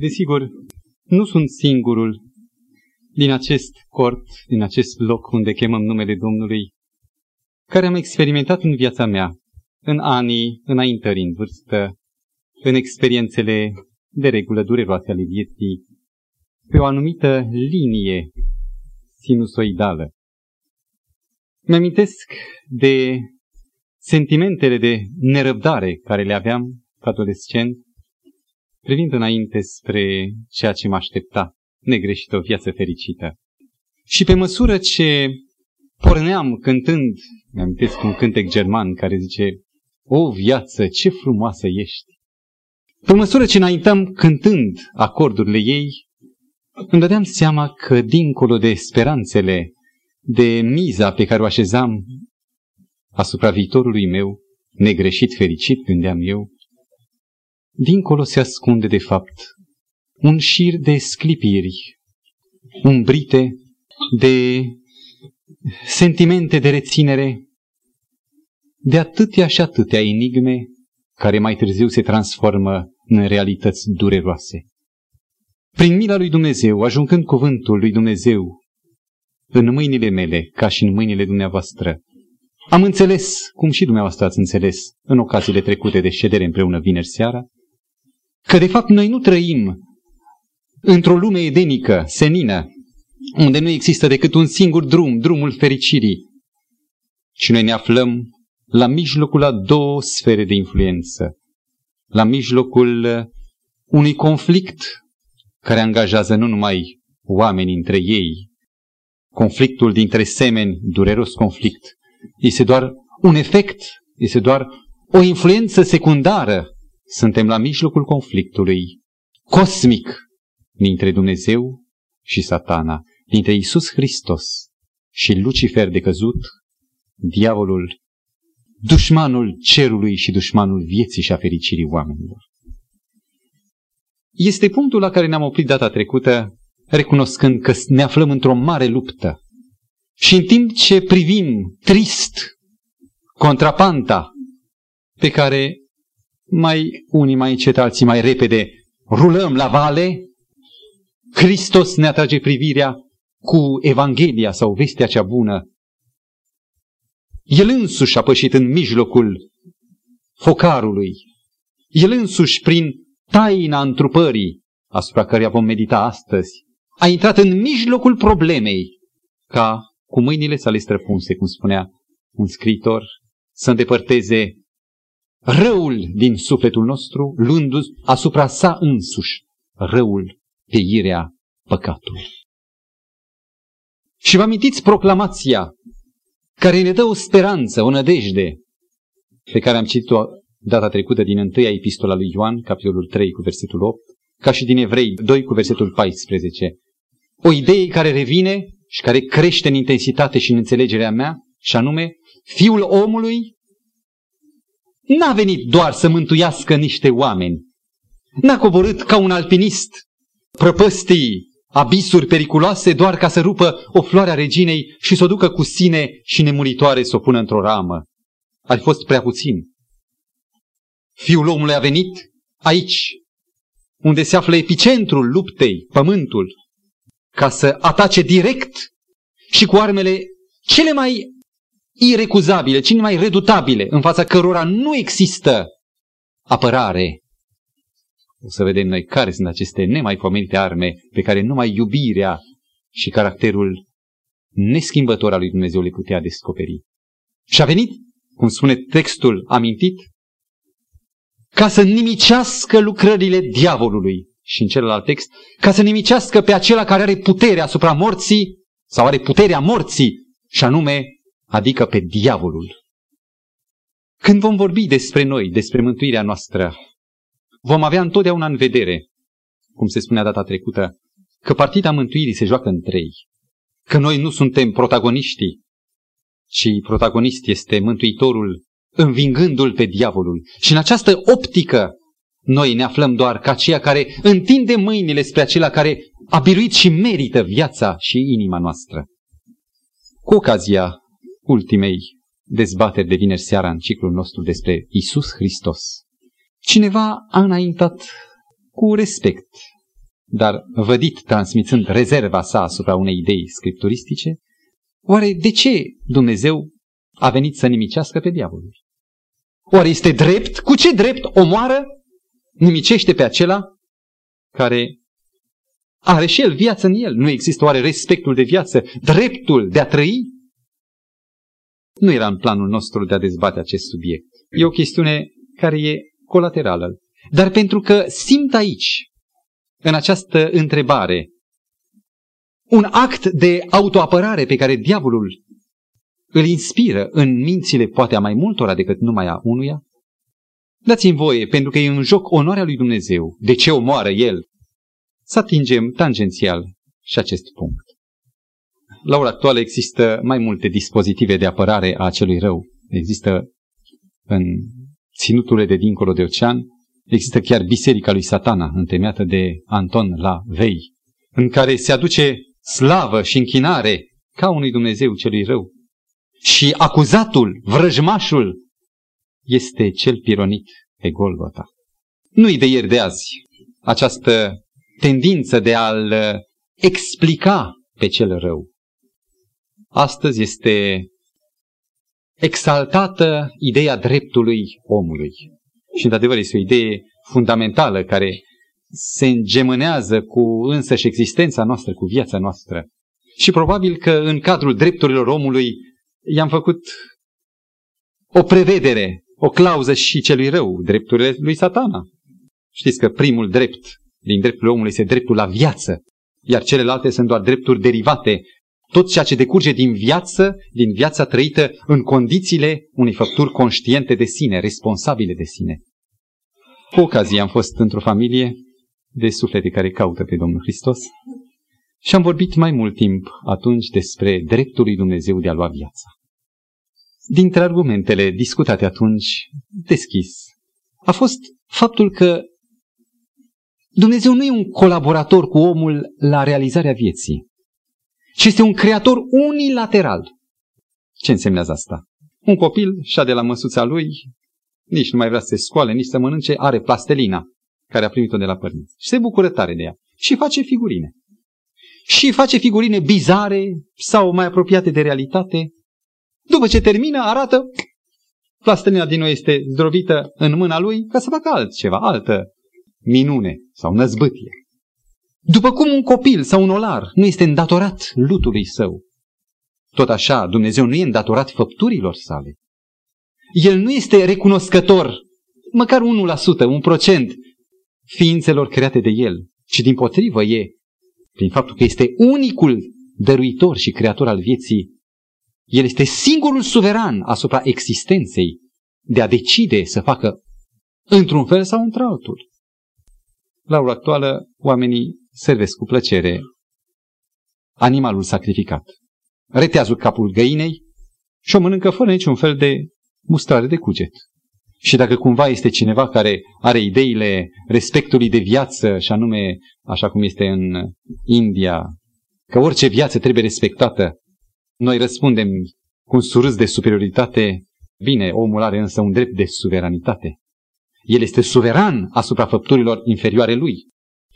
Desigur, nu sunt singurul din acest cort, din acest loc unde chemăm numele Domnului, care am experimentat în viața mea, în anii înaintării în vârstă, în experiențele de regulă dureroase ale vieții, pe o anumită linie sinusoidală. Mi-amintesc de sentimentele de nerăbdare care le aveam ca adolescent, privind înainte spre ceea ce mă aștepta, negreșit o viață fericită. Și pe măsură ce porneam cântând, mi-amintesc un cântec german care zice, O viață, ce frumoasă ești! Pe măsură ce înaintam cântând acordurile ei, îmi dădeam seama că dincolo de speranțele, de miza pe care o așezam asupra viitorului meu, negreșit, fericit, gândeam eu, dincolo se ascunde de fapt un șir de sclipiri, umbrite de sentimente de reținere, de atâtea și atâtea enigme care mai târziu se transformă în realități dureroase. Prin mila lui Dumnezeu, ajungând cuvântul lui Dumnezeu în mâinile mele, ca și în mâinile dumneavoastră, am înțeles, cum și dumneavoastră ați înțeles în ocaziile trecute de ședere împreună vineri seara, că de fapt noi nu trăim într-o lume edenică, senină, unde nu există decât un singur drum, drumul fericirii, ci noi ne aflăm la mijlocul a două sfere de influență, la mijlocul unui conflict care angajează nu numai oamenii între ei, conflictul dintre semeni, dureros conflict, este doar un efect, este doar o influență secundară. Suntem la mijlocul conflictului cosmic dintre Dumnezeu și satana, dintre Isus Hristos și Lucifer de căzut, diavolul, dușmanul cerului și dușmanul vieții și a fericirii oamenilor. Este punctul la care ne-am oprit data trecută, recunoscând că ne aflăm într-o mare luptă. Și în timp ce privim trist contrapanta pe care mai unii mai încet, alții mai repede rulăm la vale, Hristos ne atrage privirea cu Evanghelia sau vestea cea bună. El însuși a pășit în mijlocul focarului. El însuși, prin taina întrupării, asupra căreia vom medita astăzi, a intrat în mijlocul problemei, ca cu mâinile sale străpunse, cum spunea un scriitor, să îndepărteze răul din sufletul nostru, luându asupra sa însuși răul, peirea, păcatul. Și vă amintiți proclamația care ne dă o speranță, o nădejde, pe care am citit-o data trecută din întâia epistola lui Ioan, capitolul 3 cu versetul 8, ca și din Evrei 2 cu versetul 14. O idee care revine și care crește în intensitate și în înțelegerea mea, și anume, Fiul omului n-a venit doar să mântuiască niște oameni. N-a coborât ca un alpinist prăpăstii abisuri periculoase doar ca să rupă o floare a reginei și să o ducă cu sine și nemuritoare să o pună într-o ramă. Ar fi fost prea puțin. Fiul omului a venit aici, unde se află epicentrul luptei, pământul, ca să atace direct și cu armele cele mai irecuzabile, cele mai redutabile, în fața cărora nu există apărare. O să vedem noi care sunt aceste nemaipomenite arme pe care numai iubirea și caracterul neschimbător al lui Dumnezeu le putea descoperi. Și a venit, cum spune textul amintit, ca să nimicească lucrările diavolului. Și în celălalt text, ca să nimicească pe acela care are putere asupra morții sau are puterea morții, și anume, adică pe diavolul. Când vom vorbi despre noi, despre mântuirea noastră, vom avea întotdeauna în vedere, cum se spunea data trecută, că partida mântuirii se joacă în trei. Că noi nu suntem protagoniștii, ci protagonist este Mântuitorul învingându-l pe diavolul. Și în această optică noi ne aflăm doar ca aceia care întinde mâinile spre acela care a biruit și merită viața și inima noastră. Cu ocazia ultimei dezbateri de vineri seara în ciclul nostru despre Isus Hristos, cineva a înaintat cu respect dar vădit transmițând rezerva sa asupra unei idei scripturistice, oare de ce Dumnezeu a venit să nimicească pe diavolul? Oare este drept? Cu ce drept omoară, nimicește pe acela care are și el viață în el? Nu există oare respectul de viață, dreptul de a trăi? Nu era în planul nostru de a dezbate acest subiect. E o chestiune care e colaterală. Dar pentru că simt aici, în această întrebare, un act de autoapărare pe care diavolul îl inspiră în mințile poate a mai multora decât numai a unuia, dați-mi voie, pentru că e în joc onoarea lui Dumnezeu, de ce omoară El, să atingem tangențial și acest punct. La ora actuală există mai multe dispozitive de apărare a acelui rău. Există în ținuturile de dincolo de ocean, există chiar biserica lui satana, întemeiată de Anton la Vei, în care se aduce slavă și închinare ca unui Dumnezeu celui rău. Și acuzatul, vrăjmașul, este cel pironit pe Golgota. Nu-i de ieri de azi această tendință de a-l explica pe cel rău. Astăzi este exaltată ideea dreptului omului. Și, într-adevăr, este o idee fundamentală care se îngemânează cu însăși existența noastră, cu viața noastră. Și probabil că în cadrul drepturilor omului i-am făcut o prevedere, o clauză și celui rău, drepturile lui satana. Știți că primul drept din dreptul omului este dreptul la viață, iar celelalte sunt doar drepturi derivate tot ceea ce decurge din viață, din viața trăită în condițiile unei făpturi conștiente de sine, responsabile de sine. Cu ocazie am fost într-o familie de suflete care caută pe Domnul Hristos și am vorbit mai mult timp atunci despre dreptul lui Dumnezeu de a lua viața. Dintre argumentele discutate atunci, deschis, a fost faptul că Dumnezeu nu e un colaborator cu omul la realizarea vieții ci este un creator unilateral. Ce însemnează asta? Un copil și de la măsuța lui, nici nu mai vrea să se scoale, nici să mănânce, are plastelina care a primit-o de la părinți. Și se bucură tare de ea. Și face figurine. Și face figurine bizare sau mai apropiate de realitate. După ce termină, arată plastelina din nou este zdrobită în mâna lui ca să facă altceva, altă minune sau năzbâtie. După cum un copil sau un olar nu este îndatorat lutului său, tot așa Dumnezeu nu e îndatorat făpturilor sale. El nu este recunoscător, măcar 1%, un procent, ființelor create de El, ci din potrivă e, prin faptul că este unicul dăruitor și creator al vieții, El este singurul suveran asupra existenței de a decide să facă într-un fel sau într-altul. La ora actuală, oamenii servesc cu plăcere animalul sacrificat. Retează capul găinei și o mănâncă fără niciun fel de mustrare de cuget. Și dacă cumva este cineva care are ideile respectului de viață, și anume, așa cum este în India, că orice viață trebuie respectată, noi răspundem cu un surâs de superioritate, bine, omul are însă un drept de suveranitate. El este suveran asupra făpturilor inferioare lui.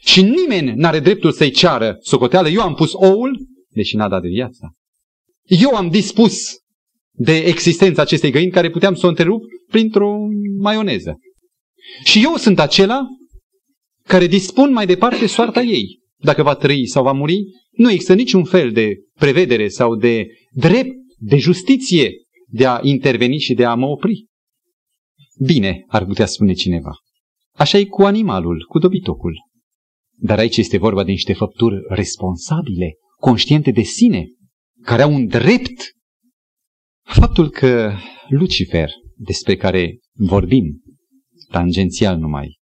Și nimeni n-are dreptul să-i ceară socoteală. Eu am pus oul, deși n-a dat de viața. Eu am dispus de existența acestei găini care puteam să o întrerup printr-o maioneză. Și eu sunt acela care dispun mai departe soarta ei. Dacă va trăi sau va muri, nu există niciun fel de prevedere sau de drept, de justiție de a interveni și de a mă opri. Bine, ar putea spune cineva. Așa e cu animalul, cu dobitocul. Dar aici este vorba de niște făpturi responsabile, conștiente de sine, care au un drept. Faptul că Lucifer, despre care vorbim, tangențial numai,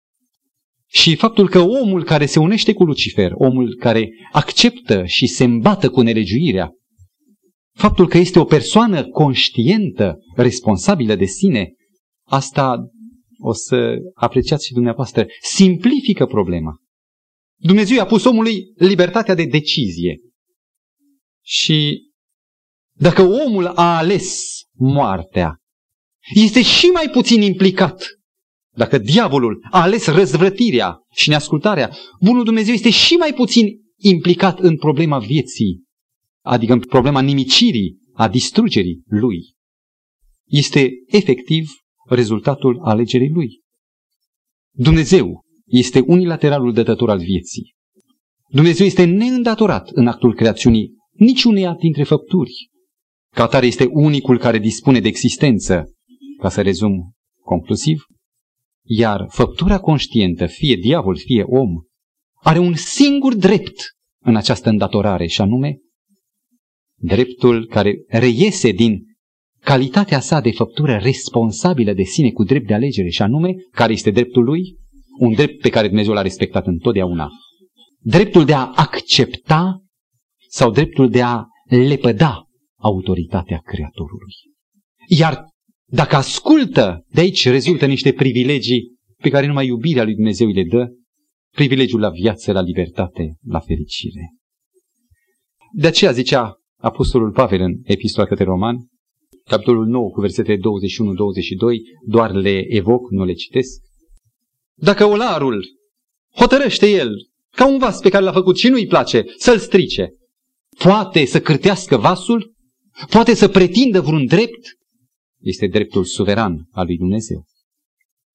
și faptul că omul care se unește cu Lucifer, omul care acceptă și se îmbată cu nelegiuirea, faptul că este o persoană conștientă, responsabilă de sine, asta o să apreciați și dumneavoastră, simplifică problema. Dumnezeu i-a pus omului libertatea de decizie. Și dacă omul a ales moartea, este și mai puțin implicat dacă diavolul a ales răzvrătirea și neascultarea, bunul Dumnezeu este și mai puțin implicat în problema vieții, adică în problema nimicirii, a distrugerii lui. Este efectiv rezultatul alegerii lui. Dumnezeu este unilateralul dătător al vieții. Dumnezeu este neîndatorat în actul creațiunii niciuneia dintre făpturi. Ca tare este unicul care dispune de existență, ca să rezum conclusiv, iar făptura conștientă, fie diavol, fie om, are un singur drept în această îndatorare, și anume dreptul care reiese din calitatea sa de făptură responsabilă de sine cu drept de alegere, și anume, care este dreptul lui? Un drept pe care Dumnezeu l-a respectat întotdeauna. Dreptul de a accepta sau dreptul de a lepăda autoritatea Creatorului. Iar dacă ascultă, de aici rezultă niște privilegii pe care numai iubirea lui Dumnezeu îi le dă, privilegiul la viață, la libertate, la fericire. De aceea zicea Apostolul Pavel în Epistola către Roman, capitolul 9 cu versetele 21-22, doar le evoc, nu le citesc. Dacă olarul hotărăște el, ca un vas pe care l-a făcut și nu-i place, să-l strice, poate să cârtească vasul? Poate să pretindă vreun drept? Este dreptul suveran al lui Dumnezeu.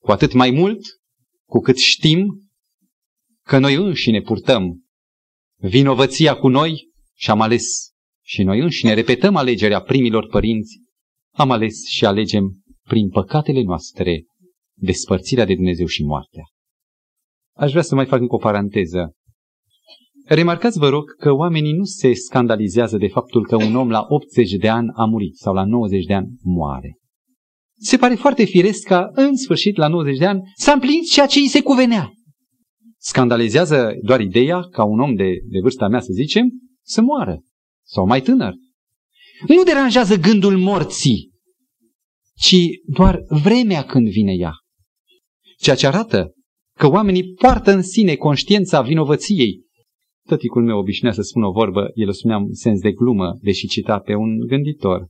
Cu atât mai mult, cu cât știm că noi înșine purtăm vinovăția cu noi și am ales și noi înșine repetăm alegerea primilor părinți, am ales și alegem prin păcatele noastre despărțirea de Dumnezeu și moartea. Aș vrea să mai fac încă o paranteză. Remarcați, vă rog, că oamenii nu se scandalizează de faptul că un om la 80 de ani a murit sau la 90 de ani moare. Se pare foarte firesc ca, în sfârșit, la 90 de ani, s-a împlinit ceea ce îi se cuvenea. Scandalizează doar ideea ca un om de, de vârsta mea, să zicem, să moară. Sau mai tânăr. Nu deranjează gândul morții, ci doar vremea când vine ea. Ceea ce arată că oamenii poartă în sine conștiința vinovăției. Tăticul meu obișnuia să spună o vorbă, el o spunea în sens de glumă, deși cita pe un gânditor.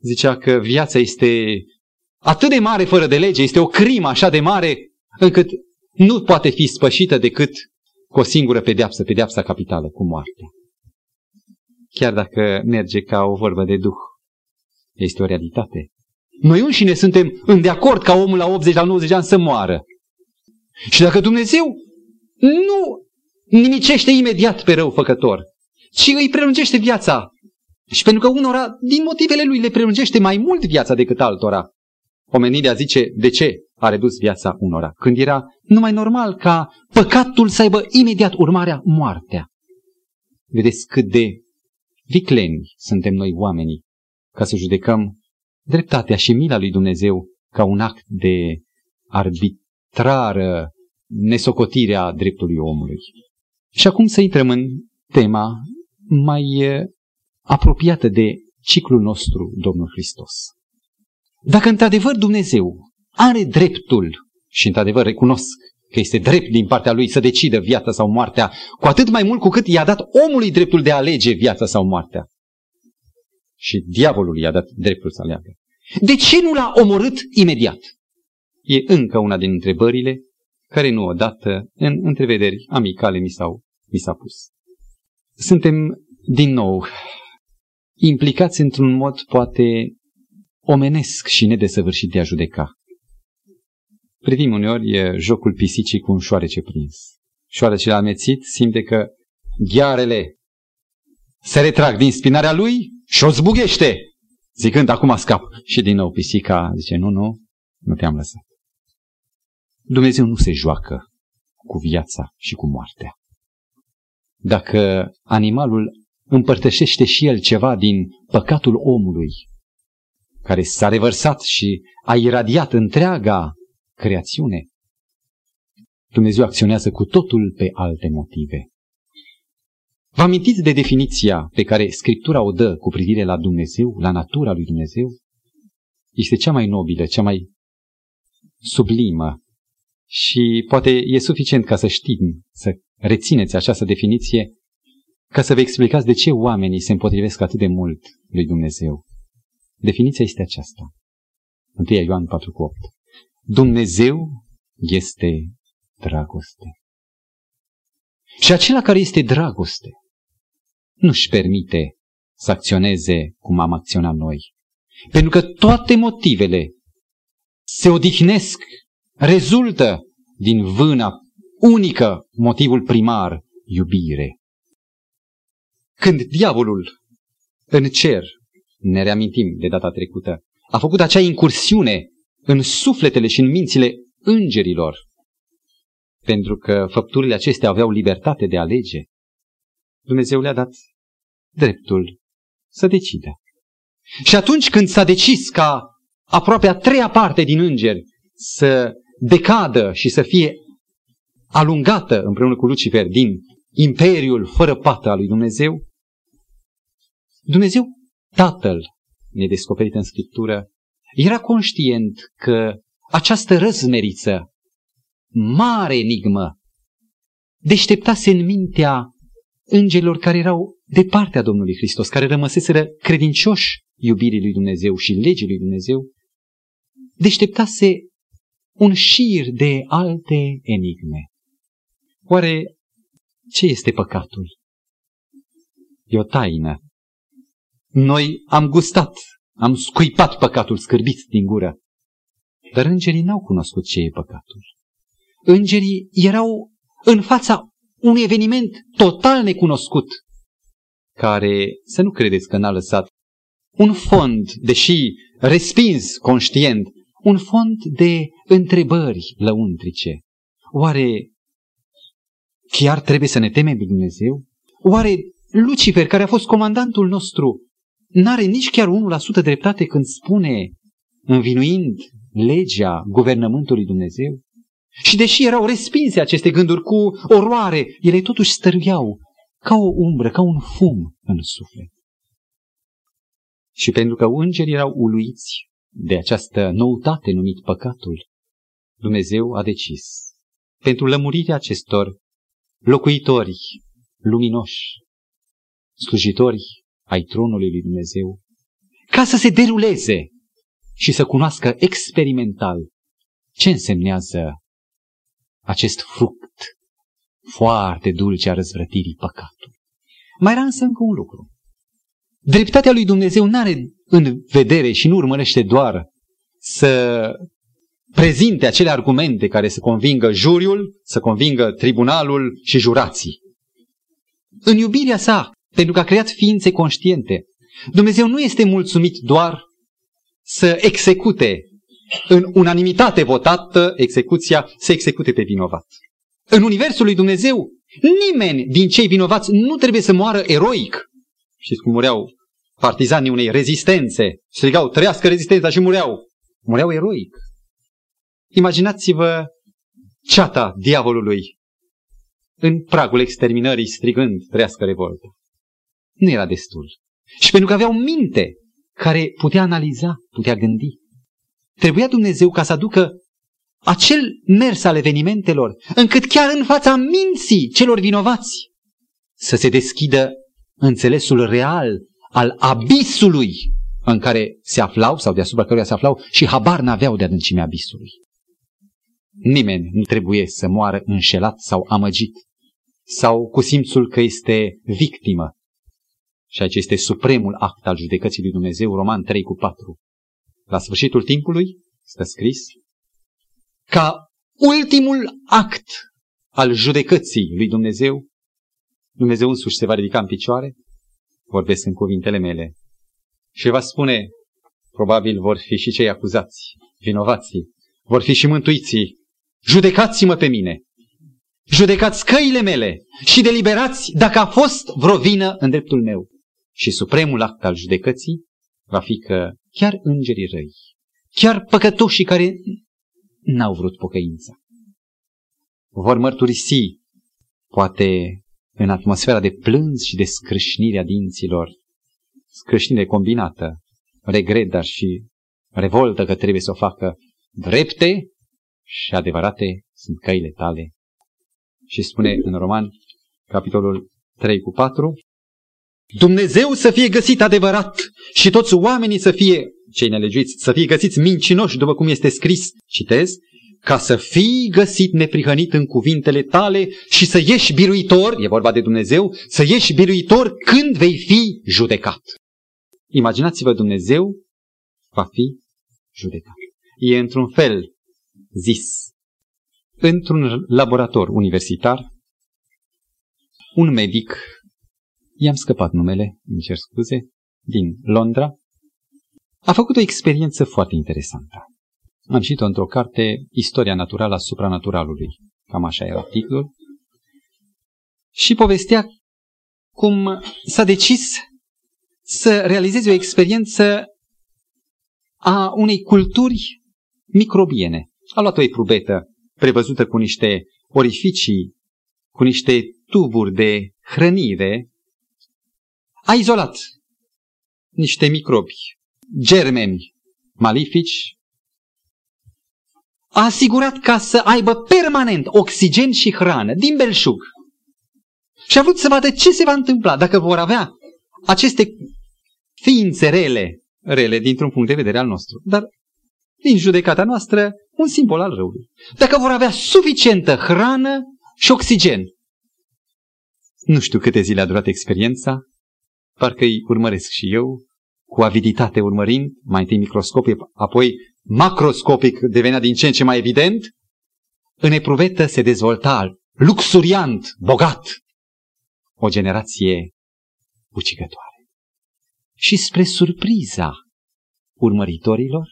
Zicea că viața este atât de mare fără de lege, este o crimă așa de mare, încât nu poate fi spășită decât cu o singură pedeapsă, pedeapsa capitală, cu moartea. Chiar dacă merge ca o vorbă de duh, este o realitate. Noi înșine suntem în de acord ca omul la 80 la 90 de ani să moară. Și dacă Dumnezeu nu nimicește imediat pe răufăcător, ci îi prelungește viața. Și pentru că unora, din motivele lui, le prelungește mai mult viața decât altora. Omenirea zice, de ce a redus viața unora? Când era numai normal ca păcatul să aibă imediat urmarea moartea. Vedeți cât de vicleni suntem noi oamenii ca să judecăm dreptatea și mila lui Dumnezeu ca un act de arbitrară nesocotire a dreptului omului. Și acum să intrăm în tema mai apropiată de ciclul nostru, Domnul Hristos. Dacă într-adevăr Dumnezeu are dreptul, și într-adevăr recunosc că este drept din partea lui să decidă viața sau moartea, cu atât mai mult cu cât i-a dat omului dreptul de a alege viața sau moartea. Și diavolul i-a dat dreptul să aleagă. De ce nu l-a omorât imediat? E încă una din întrebările care nu odată în întrevederi amicale mi, s-au, mi s-a pus. Suntem din nou implicați într-un mod poate omenesc și nedesăvârșit de a judeca. Privim uneori e jocul pisicii cu un șoarece prins. Șoarecele amețit simte că ghearele se retrag din spinarea lui și o zbughește, zicând acum scap. Și din nou pisica zice, nu, nu, nu te-am lăsat. Dumnezeu nu se joacă cu viața și cu moartea. Dacă animalul împărtășește și el ceva din păcatul omului, care s-a revărsat și a iradiat întreaga creațiune, Dumnezeu acționează cu totul pe alte motive. Vă amintiți de definiția pe care Scriptura o dă cu privire la Dumnezeu, la natura lui Dumnezeu? Este cea mai nobilă, cea mai sublimă și poate e suficient ca să știm, să rețineți această definiție, ca să vă explicați de ce oamenii se împotrivesc atât de mult lui Dumnezeu. Definiția este aceasta. 1 Ioan 4,8 Dumnezeu este dragoste. Și acela care este dragoste nu-și permite să acționeze cum am acționat noi. Pentru că toate motivele se odihnesc, rezultă din vâna unică, motivul primar, iubire. Când diavolul în cer, ne reamintim de data trecută, a făcut acea incursiune în sufletele și în mințile îngerilor, pentru că făpturile acestea aveau libertate de a alege, Dumnezeu le-a dat dreptul să decidă. Și atunci când s-a decis ca aproape a treia parte din îngeri să decadă și să fie alungată împreună cu Lucifer din imperiul fără pată al lui Dumnezeu, Dumnezeu, Tatăl, ne descoperit în Scriptură, era conștient că această răzmeriță, mare enigmă, deșteptase în mintea îngerilor care erau de partea Domnului Hristos, care rămăseseră credincioși iubirii lui Dumnezeu și legii lui Dumnezeu, deșteptase un șir de alte enigme. Oare ce este păcatul? E o taină. Noi am gustat, am scuipat păcatul scârbit din gură, dar îngerii n-au cunoscut ce e păcatul. Îngerii erau în fața unui eveniment total necunoscut, care, să nu credeți că n-a lăsat un fond, deși respins conștient, un fond de întrebări lăuntrice. Oare chiar trebuie să ne temem de Dumnezeu? Oare Lucifer, care a fost comandantul nostru, n-are nici chiar 1% dreptate când spune, învinuind legea guvernământului Dumnezeu? Și deși erau respinse aceste gânduri cu oroare, ele totuși stăruiau ca o umbră, ca un fum în suflet. Și pentru că îngerii erau uluiți de această noutate numit păcatul, Dumnezeu a decis pentru lămurirea acestor locuitori luminoși, slujitori ai tronului lui Dumnezeu, ca să se deruleze și să cunoască experimental ce însemnează acest fruct foarte dulce a răzvrătirii păcatului. Mai era însă încă un lucru. Dreptatea lui Dumnezeu nu are în vedere și nu urmărește doar să prezinte acele argumente care să convingă juriul, să convingă tribunalul și jurații. În iubirea sa, pentru că a creat ființe conștiente, Dumnezeu nu este mulțumit doar să execute în unanimitate votată execuția, să execute pe vinovat. În Universul lui Dumnezeu, nimeni din cei vinovați nu trebuie să moară eroic. Știți cum mureau partizanii unei rezistențe, strigau, trăiască rezistența și mureau. Mureau eroic. Imaginați-vă ceata diavolului în pragul exterminării strigând, trăiască revoltă. Nu era destul. Și pentru că aveau minte care putea analiza, putea gândi. Trebuia Dumnezeu ca să aducă acel mers al evenimentelor, încât chiar în fața minții celor vinovați să se deschidă înțelesul real al abisului în care se aflau sau deasupra căruia se aflau și habar n-aveau de adâncimea abisului. Nimeni nu trebuie să moară înșelat sau amăgit sau cu simțul că este victimă. Și acesta este supremul act al judecății lui Dumnezeu, Roman 3 cu 4. La sfârșitul timpului, stă scris, ca ultimul act al judecății lui Dumnezeu, Dumnezeu însuși se va ridica în picioare, vorbesc în cuvintele mele, și va spune, probabil vor fi și cei acuzați, vinovații, vor fi și mântuiții, judecați-mă pe mine, judecați căile mele și deliberați dacă a fost vreo vină în dreptul meu. Și supremul act al judecății va fi că chiar îngerii răi, chiar păcătoșii care n-au vrut pocăința, vor mărturisi, poate în atmosfera de plâns și de scrâșnire a dinților, scrâșnire combinată, regret, dar și revoltă că trebuie să o facă drepte și adevărate sunt căile tale. Și spune în Roman, capitolul 3 cu 4, Dumnezeu să fie găsit adevărat și toți oamenii să fie, cei nelegiuiți, să fie găsiți mincinoși, după cum este scris, citez, ca să fii găsit neprihănit în cuvintele tale și să ieși biruitor, e vorba de Dumnezeu, să ieși biruitor când vei fi judecat. Imaginați-vă Dumnezeu va fi judecat. E într-un fel zis, într-un laborator universitar, un medic, i-am scăpat numele, îmi cer scuze, din Londra, a făcut o experiență foarte interesantă. Am citit-o într-o carte, Istoria naturală a supranaturalului. Cam așa era titlul. Și povestea cum s-a decis să realizeze o experiență a unei culturi microbiene. A luat o eprubetă prevăzută cu niște orificii, cu niște tuburi de hrănire, a izolat niște microbi, germeni malifici, a asigurat ca să aibă permanent oxigen și hrană din belșug. Și a vrut să vadă ce se va întâmpla dacă vor avea aceste ființe rele, rele dintr-un punct de vedere al nostru, dar din judecata noastră, un simbol al răului. Dacă vor avea suficientă hrană și oxigen. Nu știu câte zile a durat experiența, parcă îi urmăresc și eu, cu aviditate urmărind, mai întâi microscopic, apoi macroscopic devenea din ce în ce mai evident, în epruvetă se dezvolta luxuriant, bogat, o generație ucigătoare. Și spre surpriza urmăritorilor,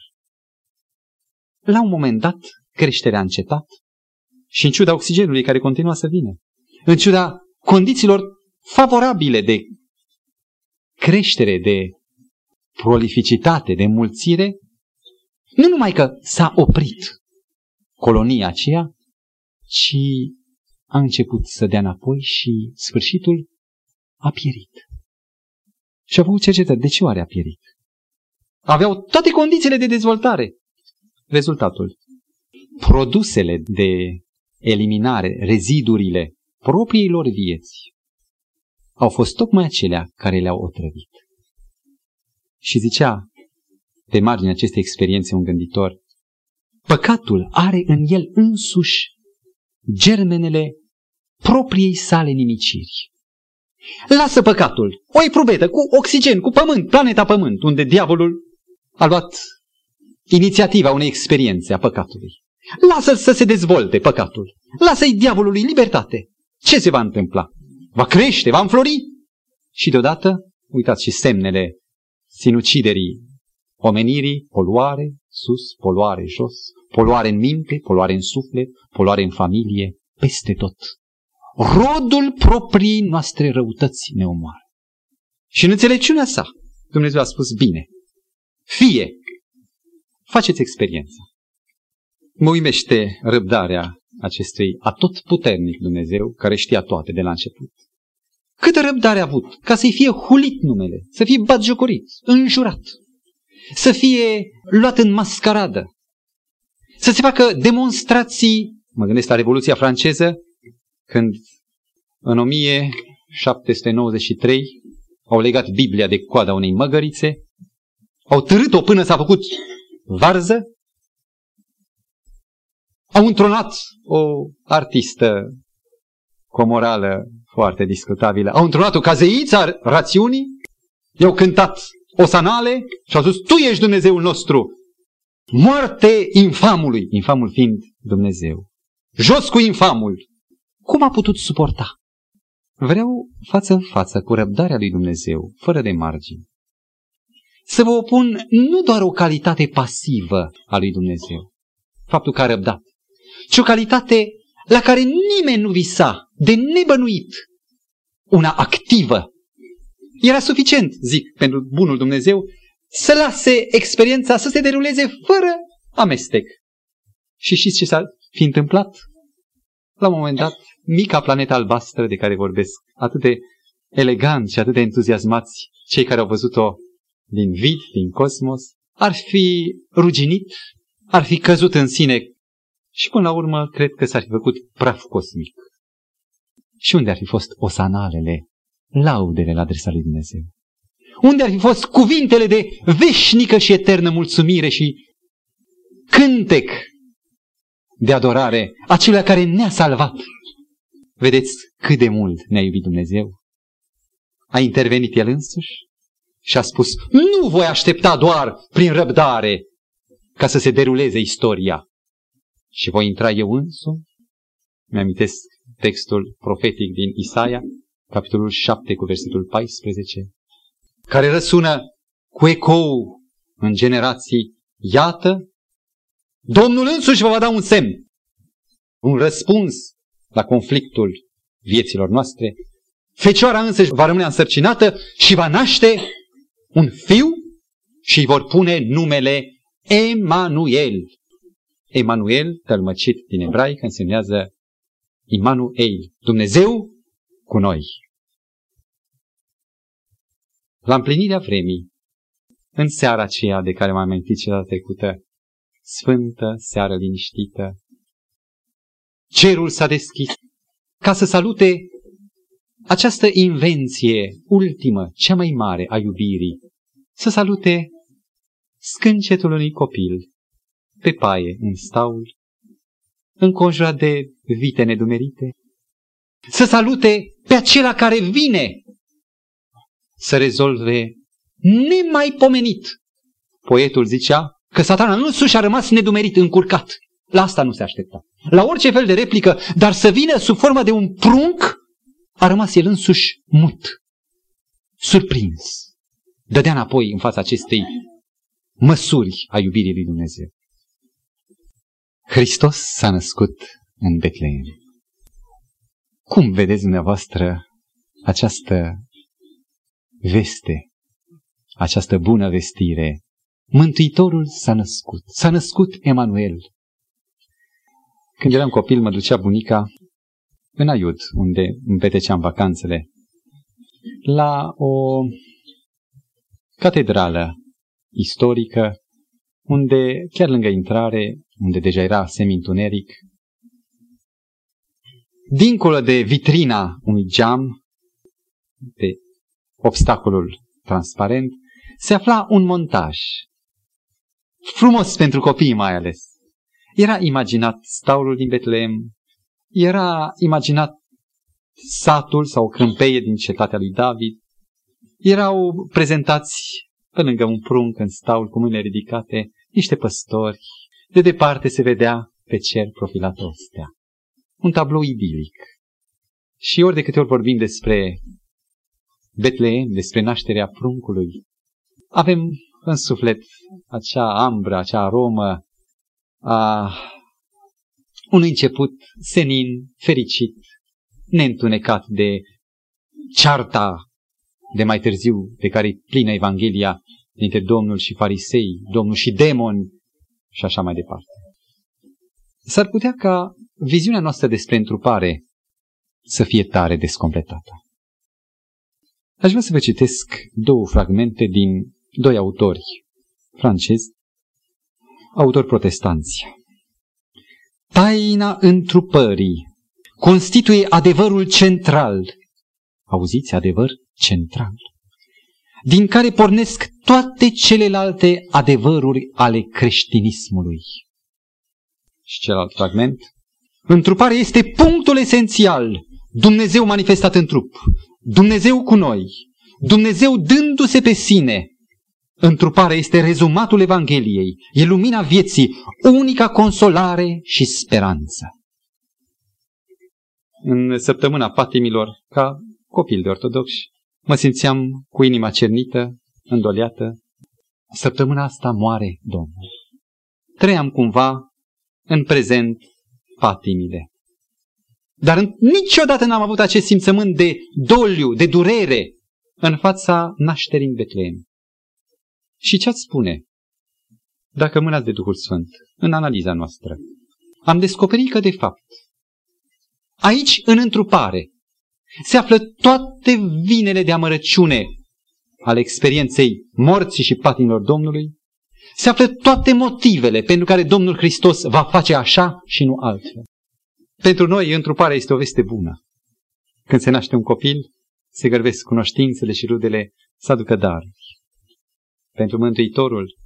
la un moment dat, creșterea a încetat și în ciuda oxigenului care continua să vină, în ciuda condițiilor favorabile de creștere, de prolificitate, de mulțire, nu numai că s-a oprit colonia aceea, ci a început să dea înapoi și sfârșitul a pierit. Și a făcut cercetări. De ce oare a pierit? Aveau toate condițiile de dezvoltare. Rezultatul. Produsele de eliminare, rezidurile propriilor vieți, au fost tocmai acelea care le-au otrăvit. Și zicea pe marginea acestei experiențe un gânditor, păcatul are în el însuși germenele propriei sale nimiciri. Lasă păcatul, o eprubetă cu oxigen, cu pământ, planeta pământ, unde diavolul a luat inițiativa unei experiențe a păcatului. Lasă-l să se dezvolte păcatul. Lasă-i diavolului libertate. Ce se va întâmpla? Va crește, va înflori. Și deodată, uitați și semnele sinuciderii omenirii, poluare sus, poluare jos, poluare în minte, poluare în suflet, poluare în familie, peste tot. Rodul proprii noastre răutăți ne omoară. Și în înțelepciunea sa, Dumnezeu a spus bine, fie, faceți experiența. Mă uimește răbdarea acestui atotputernic Dumnezeu care știa toate de la început. Câtă răbdare a avut ca să-i fie hulit numele, să fie batjocorit, înjurat, să fie luat în mascaradă, să se facă demonstrații, mă gândesc la Revoluția franceză, când în 1793 au legat Biblia de coada unei măgărițe, au târât-o până s-a făcut varză, au întronat o artistă cu o morală foarte discutabilă, au întronat o cazeiță rațiunii, i-au cântat osanale și au spus, Tu ești Dumnezeul nostru. Moarte infamului, infamul fiind Dumnezeu. Jos cu infamul. Cum a putut suporta? Vreau față în față cu răbdarea lui Dumnezeu, fără de margini. Să vă opun nu doar o calitate pasivă a lui Dumnezeu, faptul că a răbdat, ci o calitate la care nimeni nu visa, de nebănuit, una activă, era suficient, zic, pentru bunul Dumnezeu, să lase experiența să se deruleze fără amestec. Și știți ce s-a fi întâmplat? La un moment dat, mica planetă albastră de care vorbesc, atât de elegant și atât de entuziasmați, cei care au văzut-o din vid, din cosmos, ar fi ruginit, ar fi căzut în sine și până la urmă cred că s-ar fi făcut praf cosmic. Și unde ar fi fost osanalele laudele la adresa lui Dumnezeu? Unde ar fi fost cuvintele de veșnică și eternă mulțumire și cântec de adorare acelui care ne-a salvat. Vedeți cât de mult ne-a iubit Dumnezeu? A intervenit El însuși și a spus, nu voi aștepta doar prin răbdare ca să se deruleze istoria. Și voi intra eu însumi. Mi-amintesc textul profetic din Isaia, capitolul 7 cu versetul 14, care răsună cu ecou în generații. Iată, Domnul însuși vă va da un semn, un răspuns la conflictul vieților noastre. Fecioara însă va rămâne însărcinată și va naște un fiu și îi vor pune numele Emanuel. Emanuel, tălmăcit din ebraică, însemnează Immanuel, Dumnezeu cu noi. La împlinirea vremii, în seara aceea de care m-am amintit cea trecută, sfântă, seară liniștită, cerul s-a deschis ca să salute această invenție ultimă, cea mai mare a iubirii, să salute scâncetul unui copil pe paie în staul, înconjurat de vite nedumerite, să salute pe acela care vine să rezolve nemaipomenit. Poetul zicea că satana nu sus a rămas nedumerit, încurcat. La asta nu se aștepta. La orice fel de replică, dar să vină sub formă de un prunc, a rămas el însuși mut, surprins. Dădea înapoi în fața acestei măsuri a iubirii lui Dumnezeu. Hristos s-a născut în Betleem. Cum vedeți dumneavoastră această veste, această bună vestire? Mântuitorul s-a născut, s-a născut Emanuel. Când eram copil, mă ducea bunica în Aiud, unde îmi petreceam vacanțele, la o catedrală istorică, unde, chiar lângă intrare, unde deja era semintuneric, dincolo de vitrina unui geam, de obstacolul transparent, se afla un montaj. Frumos pentru copii mai ales. Era imaginat staulul din Betleem, era imaginat satul sau crâmpeie din cetatea lui David, erau prezentați pe lângă un prunc în staul cu mâinile ridicate niște păstori. De departe se vedea pe cer profilat o stea. Un tablou idilic. Și ori de câte ori vorbim despre Betleem, despre nașterea pruncului, avem în suflet acea ambră, acea aromă a un început senin, fericit, neîntunecat de cearta de mai târziu, de care e plină Evanghelia dintre Domnul și farisei, Domnul și demoni și așa mai departe. S-ar putea ca viziunea noastră despre întrupare să fie tare descompletată. Aș vrea să vă citesc două fragmente din doi autori francezi, autori protestanți. Taina întrupării constituie adevărul central. Auziți, adevăr central. Din care pornesc toate celelalte adevăruri ale creștinismului. Și celălalt fragment. Întruparea este punctul esențial. Dumnezeu manifestat în trup. Dumnezeu cu noi. Dumnezeu dându-se pe sine Întruparea este rezumatul Evangheliei, e lumina vieții, unica consolare și speranță. În săptămâna patimilor, ca copil de ortodoxi, mă simțeam cu inima cernită, îndoleată. Săptămâna asta moare Domnul. Trăiam cumva în prezent patimile. Dar niciodată n-am avut acest simțământ de doliu, de durere în fața nașterii în Betleem. Și ce ați spune dacă mânați de Duhul Sfânt în analiza noastră? Am descoperit că, de fapt, aici, în întrupare, se află toate vinele de amărăciune ale experienței morții și patinilor Domnului, se află toate motivele pentru care Domnul Hristos va face așa și nu altfel. Pentru noi, întruparea este o veste bună. Când se naște un copil, se gărvesc cunoștințele și rudele să aducă daruri pentru Mântuitorul,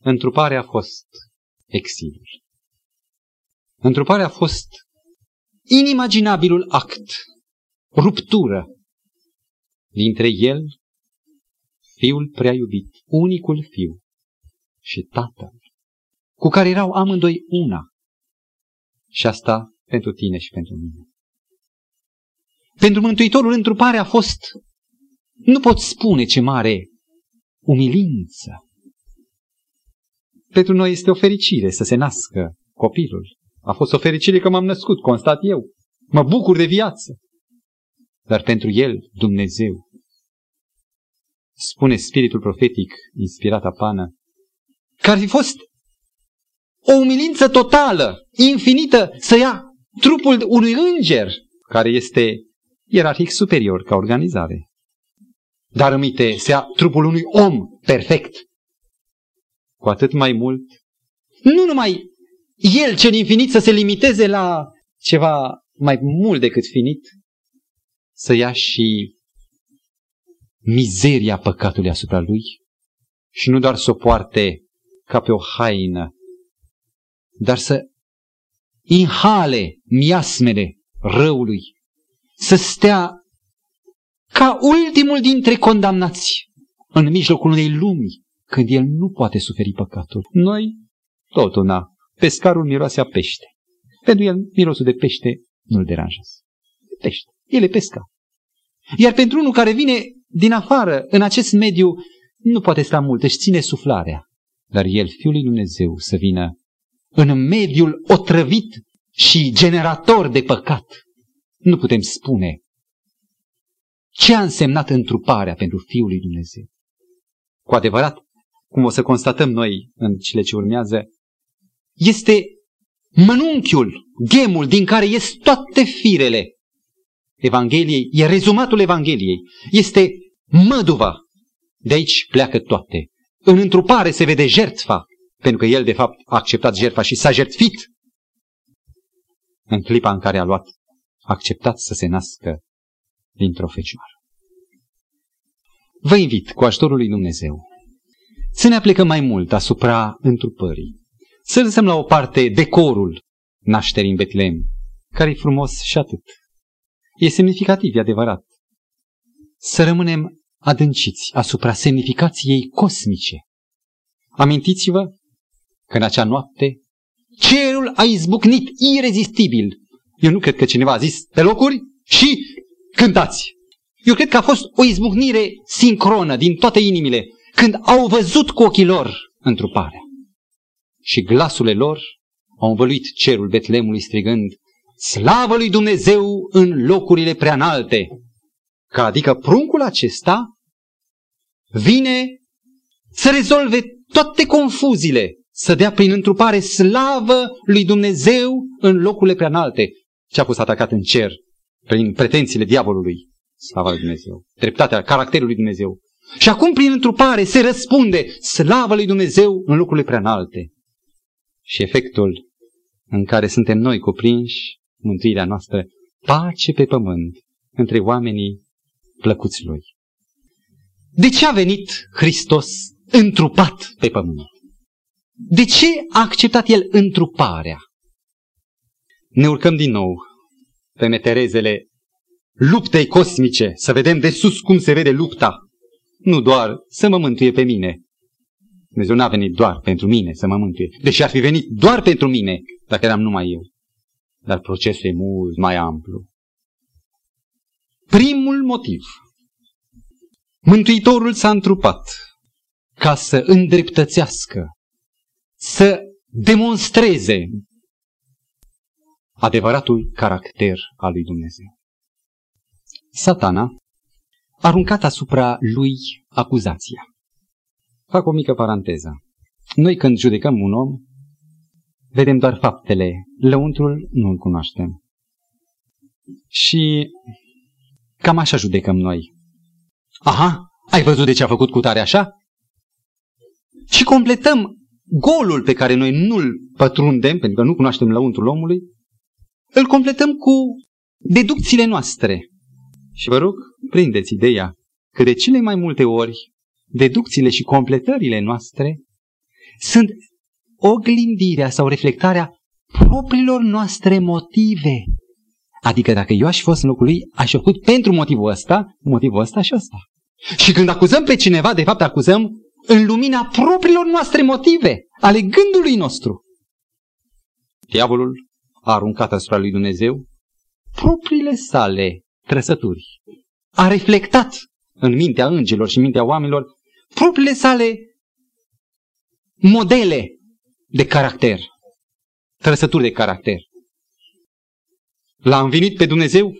întruparea a fost exilul. Întruparea a fost inimaginabilul act, ruptură dintre el, fiul prea iubit, unicul fiu și tatăl, cu care erau amândoi una. Și asta pentru tine și pentru mine. Pentru Mântuitorul întruparea a fost, nu pot spune ce mare umilință. Pentru noi este o fericire să se nască copilul. A fost o fericire că m-am născut, constat eu. Mă bucur de viață. Dar pentru el, Dumnezeu, spune spiritul profetic inspirat apană, că ar fi fost o umilință totală, infinită, să ia trupul unui înger, care este ierarhic superior ca organizare. Dar aminte, să ia trupul unui om perfect. Cu atât mai mult, nu numai el cel infinit să se limiteze la ceva mai mult decât finit, să ia și mizeria păcatului asupra lui și nu doar să o poarte ca pe o haină, dar să inhale miasmele răului, să stea ca ultimul dintre condamnați în mijlocul unei lumi, când el nu poate suferi păcatul. Noi, tot una, pescarul miroase a pește. Pentru el, mirosul de pește nu-l deranjează. Pește. El e pescar. Iar pentru unul care vine din afară, în acest mediu, nu poate sta mult, își ține suflarea. Dar el, Fiul lui Dumnezeu, să vină în mediul otrăvit și generator de păcat. Nu putem spune ce a însemnat întruparea pentru Fiul lui Dumnezeu. Cu adevărat, cum o să constatăm noi în cele ce urmează, este mănunchiul, gemul din care ies toate firele Evangheliei, e rezumatul Evangheliei. Este măduva. De aici pleacă toate. În întrupare se vede jertfa, pentru că el de fapt a acceptat jertfa și s-a jertfit. În clipa în care a luat, a acceptat să se nască dintr-o fecioară. Vă invit, cu ajutorul lui Dumnezeu, să ne aplicăm mai mult asupra întrupării. Să lăsăm la o parte decorul nașterii în Betlehem, care e frumos și atât. E semnificativ, e adevărat. Să rămânem adânciți asupra semnificației cosmice. Amintiți-vă că în acea noapte cerul a izbucnit irezistibil. Eu nu cred că cineva a zis pe locuri și cântați. Eu cred că a fost o izbucnire sincronă din toate inimile când au văzut cu ochii lor întruparea. Și glasurile lor au învăluit cerul Betlemului strigând, Slavă lui Dumnezeu în locurile preanalte! Că adică pruncul acesta vine să rezolve toate confuziile, să dea prin întrupare slavă lui Dumnezeu în locurile preanalte. Ce a fost atacat în cer prin pretențiile diavolului. Slava lui Dumnezeu. Dreptatea caracterului lui Dumnezeu. Și acum prin întrupare se răspunde slavă lui Dumnezeu în locurile preanalte. Și efectul în care suntem noi cuprinși, mântuirea noastră, pace pe pământ între oamenii plăcuți lui. De ce a venit Hristos întrupat pe pământ? De ce a acceptat El întruparea? Ne urcăm din nou pe meterezele luptei cosmice, să vedem de sus cum se vede lupta. Nu doar să mă mântuie pe mine. Dumnezeu n-a venit doar pentru mine să mă mântuie, deși ar fi venit doar pentru mine, dacă eram numai eu. Dar procesul e mult mai amplu. Primul motiv. Mântuitorul s-a întrupat ca să îndreptățească, să demonstreze adevăratul caracter al lui Dumnezeu. Satana a aruncat asupra lui acuzația. Fac o mică paranteză. Noi când judecăm un om, vedem doar faptele, lăuntrul nu-l cunoaștem. Și cam așa judecăm noi. Aha, ai văzut de ce a făcut cu tare așa? Și completăm golul pe care noi nu-l pătrundem, pentru că nu cunoaștem lăuntrul omului, îl completăm cu deducțiile noastre. Și vă rog, prindeți ideea că de cele mai multe ori, deducțiile și completările noastre sunt oglindirea sau reflectarea propriilor noastre motive. Adică dacă eu aș fi fost în locul lui, aș fi făcut pentru motivul ăsta, motivul ăsta și ăsta. Și când acuzăm pe cineva, de fapt acuzăm în lumina propriilor noastre motive, ale gândului nostru. Diavolul a aruncat asupra lui Dumnezeu propriile sale trăsături. A reflectat în mintea îngerilor și în mintea oamenilor propriile sale modele de caracter, trăsături de caracter. L-a învinit pe Dumnezeu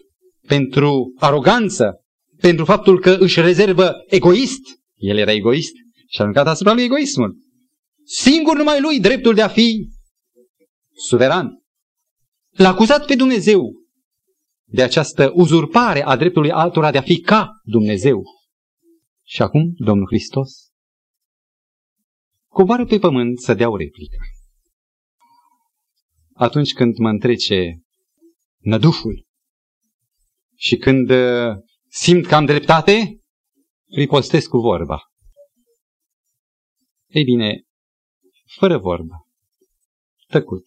pentru aroganță, pentru faptul că își rezervă egoist. El era egoist și a aruncat asupra lui egoismul. Singur numai lui dreptul de a fi suveran. L-a acuzat pe Dumnezeu de această uzurpare a dreptului altora de a fi ca Dumnezeu. Și acum Domnul Hristos coboară pe pământ să dea o replică. Atunci când mă întrece nădușul și când uh, simt că am dreptate, ripostesc cu vorba. Ei bine, fără vorbă, tăcut.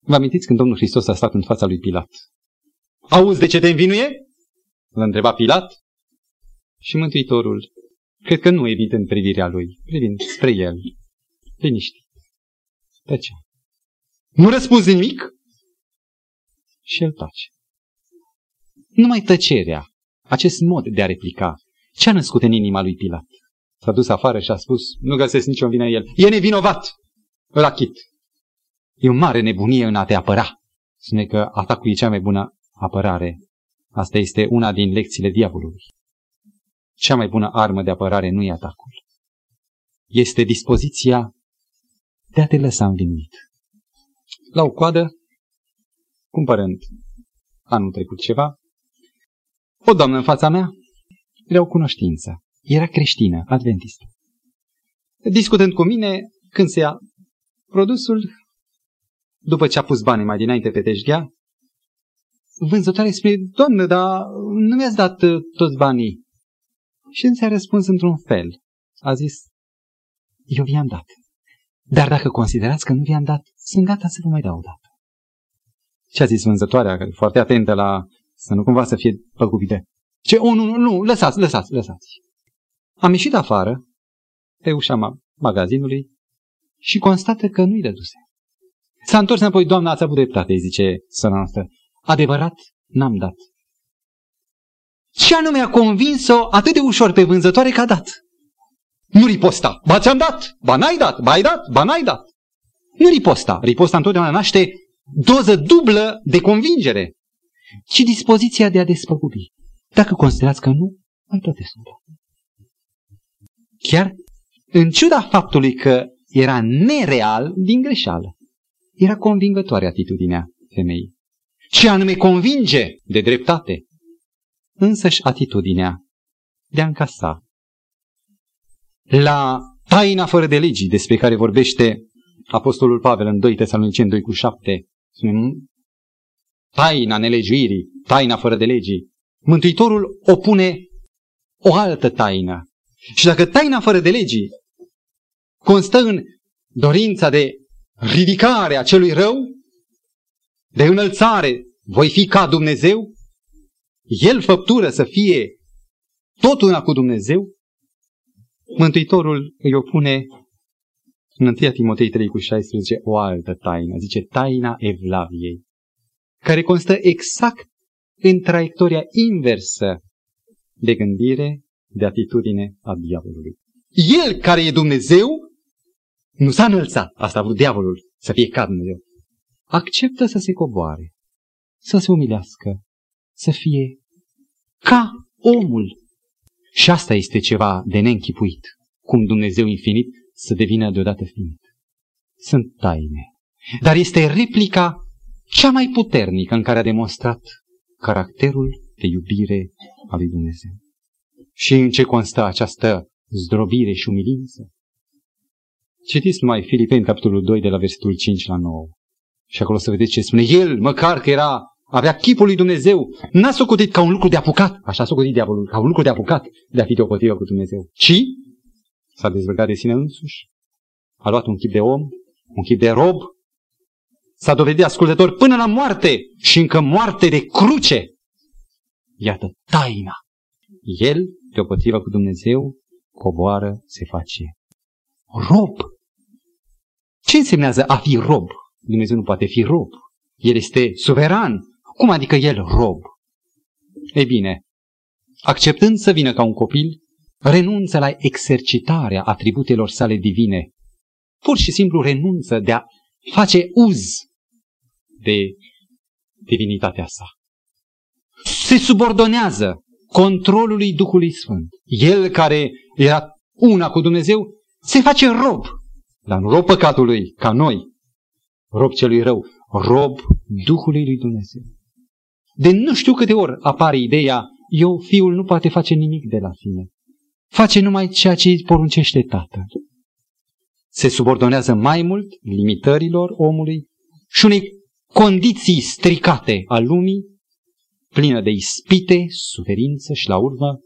Vă amintiți când Domnul Hristos a stat în fața lui Pilat? Auzi de ce te învinuie? L-a întrebat Pilat. Și Mântuitorul, cred că nu evitând privirea lui, privind spre el, liniștit. ce? Nu răspunzi nimic? Și el tace. Numai tăcerea, acest mod de a replica, ce a născut în inima lui Pilat? S-a dus afară și a spus, nu găsesc nicio vină el. E nevinovat! Îl achit. E o mare nebunie în a te apăra. Spune că atacul e cea mai bună apărare. Asta este una din lecțiile diavolului. Cea mai bună armă de apărare nu e atacul. Este dispoziția de a te lăsa învinuit. La o coadă, cumpărând anul trecut ceva, o doamnă în fața mea era o cunoștință. Era creștină, adventistă. Discutând cu mine, când se ia produsul, după ce a pus banii mai dinainte pe teșghea, vânzătoare spune, doamnă, dar nu mi-ați dat uh, toți banii. Și îmi a răspuns într-un fel. A zis, eu vi-am dat. Dar dacă considerați că nu vi-am dat, sunt gata să vă mai dau o dată. Ce a zis vânzătoarea, foarte atentă la să nu cumva să fie păgubită. Ce? O, nu, nu, nu, lăsați, lăsați, lăsați. Am ieșit afară, pe ușa magazinului, și constată că nu-i dăduse. S-a întors înapoi, doamna, ați avut dreptate, zice sora noastră. Adevărat, n-am dat. Ce anume a convins-o atât de ușor pe vânzătoare că a dat? Nu riposta. Ba ți-am dat, ba n-ai dat, ba ai dat, ba n-ai dat. Nu riposta. Riposta întotdeauna naște doză dublă de convingere, ci dispoziția de a despăgubi. Dacă considerați că nu, mai toate sunt. Chiar în ciuda faptului că era nereal din greșeală. Era convingătoare atitudinea femeii. Și anume convinge de dreptate. Însăși atitudinea de a încasa. La taina fără de legii despre care vorbește Apostolul Pavel în 2 Tesaloniceni 2 cu 7, taina nelegiuirii, taina fără de legii, Mântuitorul opune o altă taină. Și dacă taina fără de legii constă în dorința de ridicare a celui rău, de înălțare, voi fi ca Dumnezeu, el făptură să fie tot una cu Dumnezeu, Mântuitorul îi opune în 1 Timotei 3 cu 16 o altă taină, zice taina Evlaviei, care constă exact în traiectoria inversă de gândire, de atitudine a diavolului. El care e Dumnezeu nu s-a înălțat, asta a vrut diavolul, să fie ca Dumnezeu. Acceptă să se coboare, să se umilească, să fie ca omul. Și asta este ceva de neînchipuit, cum Dumnezeu infinit să devină deodată finit. Sunt taine. Dar este replica cea mai puternică în care a demonstrat caracterul de iubire a lui Dumnezeu. Și în ce constă această zdrobire și umilință? Citiți numai Filipeni, capitolul 2, de la versetul 5 la 9. Și acolo să vedeți ce spune. El, măcar că era, avea chipul lui Dumnezeu, n-a socotit ca un lucru de apucat, așa a socotit diavolul, ca un lucru de apucat de a fi deopotrivă cu Dumnezeu, ci s-a dezbrăcat de sine însuși, a luat un chip de om, un chip de rob, S-a dovedit ascultător până la moarte și încă moarte de cruce. Iată taina. El, deopotrivă cu Dumnezeu, coboară, se face rob. Ce însemnează a fi rob? Dumnezeu nu poate fi rob. El este suveran. Cum adică el rob? Ei bine, acceptând să vină ca un copil, renunță la exercitarea atributelor sale divine. Pur și simplu renunță de a face uz de divinitatea sa. Se subordonează controlului Duhului Sfânt. El care era una cu Dumnezeu, se face rob. Dar nu rob păcatului, ca noi. Rob celui rău. Rob Duhului lui Dumnezeu. De nu știu câte ori apare ideea, eu, fiul, nu poate face nimic de la sine. Face numai ceea ce îi poruncește tatăl. Se subordonează mai mult limitărilor omului și unei condiții stricate a lumii, plină de ispite, suferință și la urmă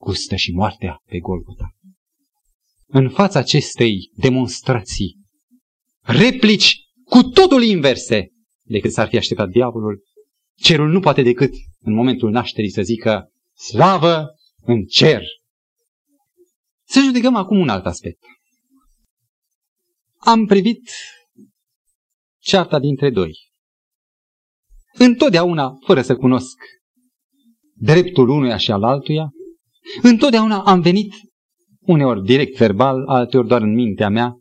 gustă și moartea pe Golgota. În fața acestei demonstrații, replici cu totul inverse decât s-ar fi așteptat diavolul, cerul nu poate decât în momentul nașterii să zică slavă în cer. Să judecăm acum un alt aspect. Am privit cearta dintre doi. Întotdeauna, fără să cunosc dreptul unuia și al altuia, întotdeauna am venit, uneori direct verbal, alteori doar în mintea mea,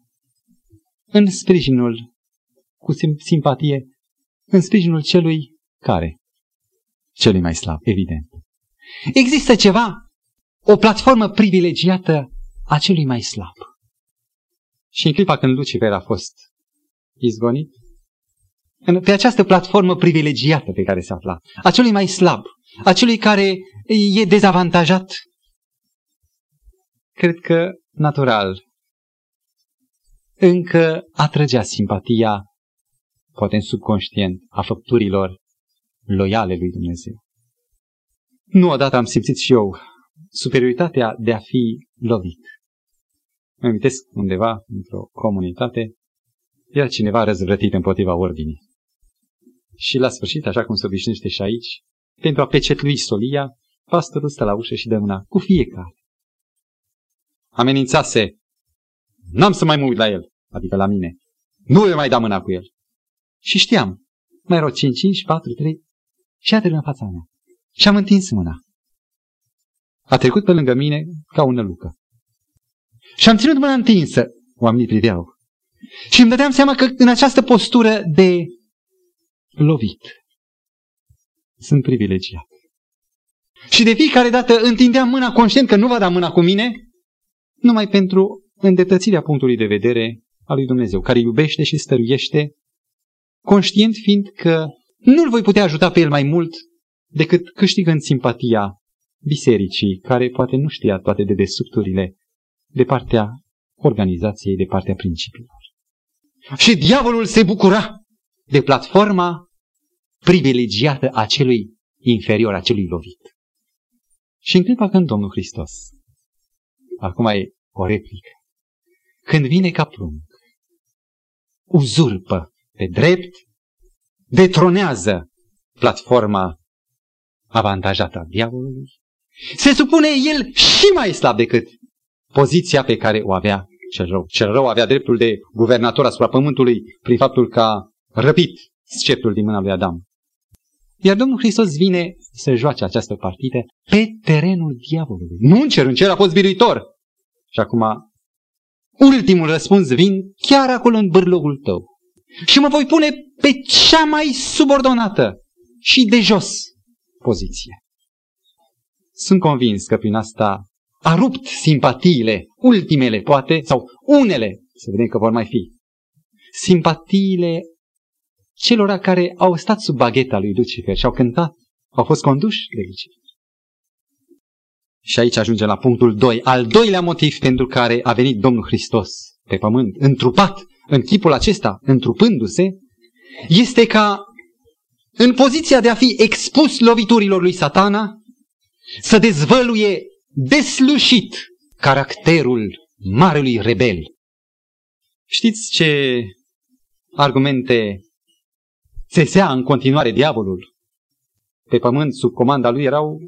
în sprijinul, cu simpatie, în sprijinul celui care? Celui mai slab, evident. Există ceva, o platformă privilegiată a celui mai slab. Și în clipa când Lucifer a fost izgonit, pe această platformă privilegiată pe care se afla, a celui mai slab, a celui care e dezavantajat, cred că natural încă atrăgea simpatia, poate în subconștient, a făpturilor loiale lui Dumnezeu. Nu odată am simțit și eu superioritatea de a fi lovit. Mă amintesc undeva, într-o comunitate, era cineva răzvrătit împotriva ordinii. Și la sfârșit, așa cum se obișnuiește și aici, pentru a pecetlui solia, pastorul stă la ușă și dă mâna cu fiecare. Amenințase, n-am să mai mă uit la el, adică la mine. Nu voi mai da mâna cu el. Și știam, mai erau 5, 5, 4, 3 și a trecut în fața mea. Și am întins mâna. A trecut pe lângă mine ca o nălucă. Și am ținut mâna întinsă. Oamenii priveau. Și îmi dădeam seama că în această postură de lovit sunt privilegiat. Și de fiecare dată întindeam mâna conștient că nu va da mâna cu mine, numai pentru îndetățirea punctului de vedere al lui Dumnezeu, care iubește și stăruiește, conștient fiind că nu-l voi putea ajuta pe el mai mult decât câștigând simpatia bisericii, care poate nu știa toate dedesubturile de partea organizației, de partea principiilor. Și diavolul se bucura de platforma privilegiată a celui inferior, a celui lovit. Și în clipa când Domnul Hristos, acum e o replică, când vine ca prunc, uzurpă pe drept, detronează platforma avantajată a diavolului, se supune el și mai slab decât poziția pe care o avea cel rău. Cel rău avea dreptul de guvernator asupra pământului prin faptul că a răpit sceptul din mâna lui Adam. Iar Domnul Hristos vine să joace această partidă pe terenul diavolului. Nu în cer, în cer a fost biruitor. Și acum, ultimul răspuns vin chiar acolo în bârlogul tău. Și mă voi pune pe cea mai subordonată și de jos poziție. Sunt convins că prin asta a rupt simpatiile, ultimele poate, sau unele, să vedem că vor mai fi, simpatiile celor care au stat sub bagheta lui Lucifer și au cântat, au fost conduși de Lucifer. Și aici ajungem la punctul 2, al doilea motiv pentru care a venit Domnul Hristos pe pământ, întrupat în chipul acesta, întrupându-se, este ca în poziția de a fi expus loviturilor lui satana, să dezvăluie deslușit caracterul marelui rebel. Știți ce argumente țesea în continuare diavolul. Pe pământ, sub comanda lui, erau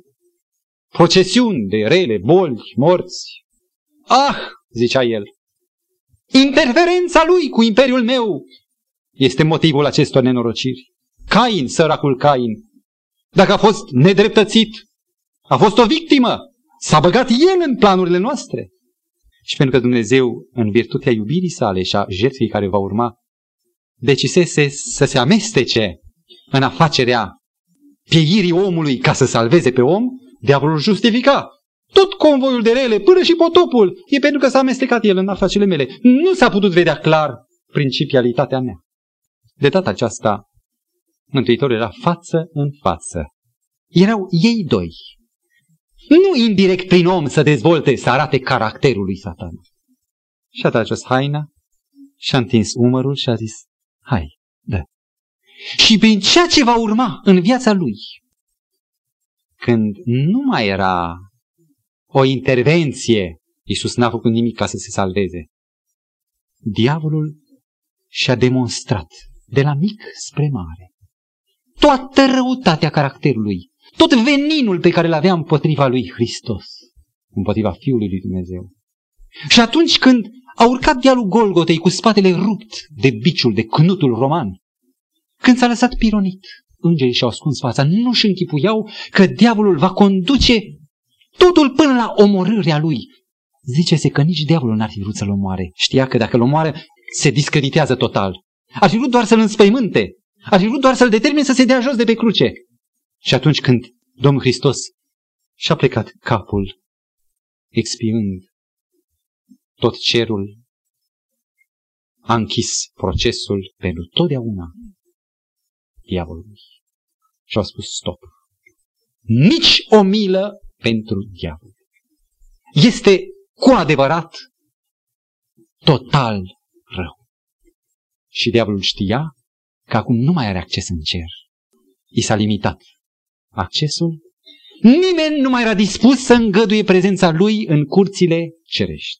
procesiuni de rele, bolți, morți. Ah, zicea el, interferența lui cu imperiul meu este motivul acestor nenorociri. Cain, săracul Cain, dacă a fost nedreptățit, a fost o victimă, s-a băgat el în planurile noastre. Și pentru că Dumnezeu, în virtutea iubirii sale și a jertfii care va urma, decisese să se amestece în afacerea pieirii omului ca să salveze pe om, diavolul justifica tot convoiul de rele, până și potopul, e pentru că s-a amestecat el în afacerile mele. Nu s-a putut vedea clar principialitatea mea. De data aceasta, Mântuitorul era față în față. Erau ei doi. Nu indirect prin om să dezvolte, să arate caracterul lui Satan. Și a tras haina și a întins umărul și a zis, hai, dă. Și prin ceea ce va urma în viața lui, când nu mai era o intervenție, Iisus n-a făcut nimic ca să se salveze. Diavolul și-a demonstrat de la mic spre mare toată răutatea caracterului, tot veninul pe care îl avea împotriva lui Hristos, împotriva Fiului lui Dumnezeu. Și atunci când a urcat dealul Golgotei cu spatele rupt de biciul, de cnutul roman, când s-a lăsat pironit, îngerii și-au ascuns fața, nu și închipuiau că diavolul va conduce totul până la omorârea lui. Zice-se că nici diavolul n-ar fi vrut să-l omoare. Știa că dacă îl omoare, se discreditează total. Ar fi vrut doar să-l înspăimânte. Ar fi vrut doar să-l determine să se dea jos de pe cruce. Și atunci când Domnul Hristos și-a plecat capul, expiând tot cerul, a închis procesul pentru totdeauna diavolului. Și a spus stop. Nici o milă pentru diavol. Este cu adevărat total rău. Și diavolul știa că acum nu mai are acces în cer. I s-a limitat accesul. Nimeni nu mai era dispus să îngăduie prezența lui în curțile cerești.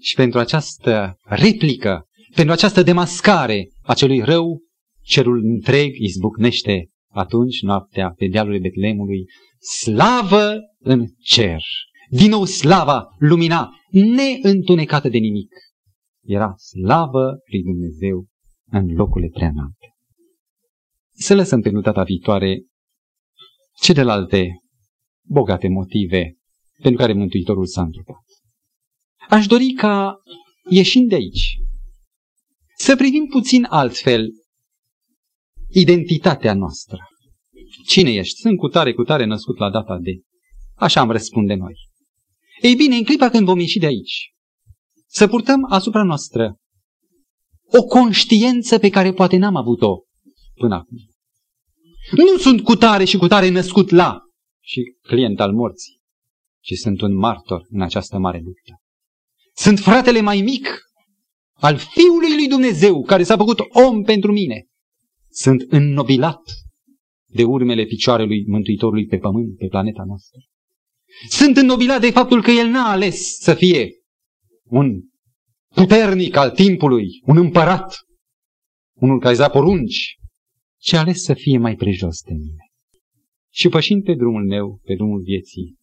Și pentru această replică, pentru această demascare a celui rău, cerul întreg izbucnește atunci noaptea pe dealurile Betlemului, slavă în cer. Din nou slava lumina, neîntunecată de nimic. Era slavă lui Dumnezeu în locurile preanalte. Să lăsăm pentru data viitoare celelalte bogate motive pentru care Mântuitorul s-a întrupat. Aș dori ca, ieșind de aici, să privim puțin altfel identitatea noastră. Cine ești? Sunt cu tare, cu tare născut la data de. Așa am răspunde noi. Ei bine, în clipa când vom ieși de aici, să purtăm asupra noastră o conștiență pe care poate n-am avut-o până acum. Nu sunt cu tare și cu tare născut la și client al morții, ci sunt un martor în această mare luptă. Sunt fratele mai mic al Fiului lui Dumnezeu care s-a făcut om pentru mine. Sunt înnobilat de urmele picioarelui Mântuitorului pe pământ, pe planeta noastră. Sunt înnobilat de faptul că El n-a ales să fie un puternic al timpului, un împărat, unul care îți porunci, ci a ales să fie mai prejos de mine. Și pășind pe drumul meu, pe drumul vieții,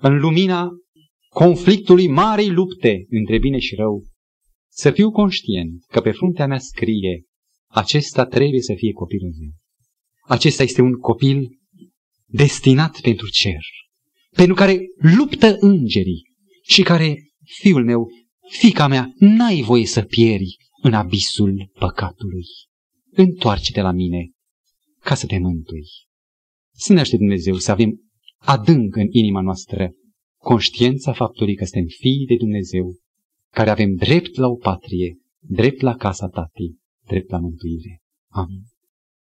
în lumina conflictului marei lupte între bine și rău, să fiu conștient că pe fruntea mea scrie acesta trebuie să fie copilul meu. Acesta este un copil destinat pentru cer, pentru care luptă îngerii și care, fiul meu, fica mea, n-ai voie să pieri în abisul păcatului. Întoarce-te la mine ca să te mântui. Să ne Dumnezeu să avem adânc în inima noastră conștiința faptului că suntem fii de Dumnezeu, care avem drept la o patrie, drept la casa tatii, drept la mântuire. Amin.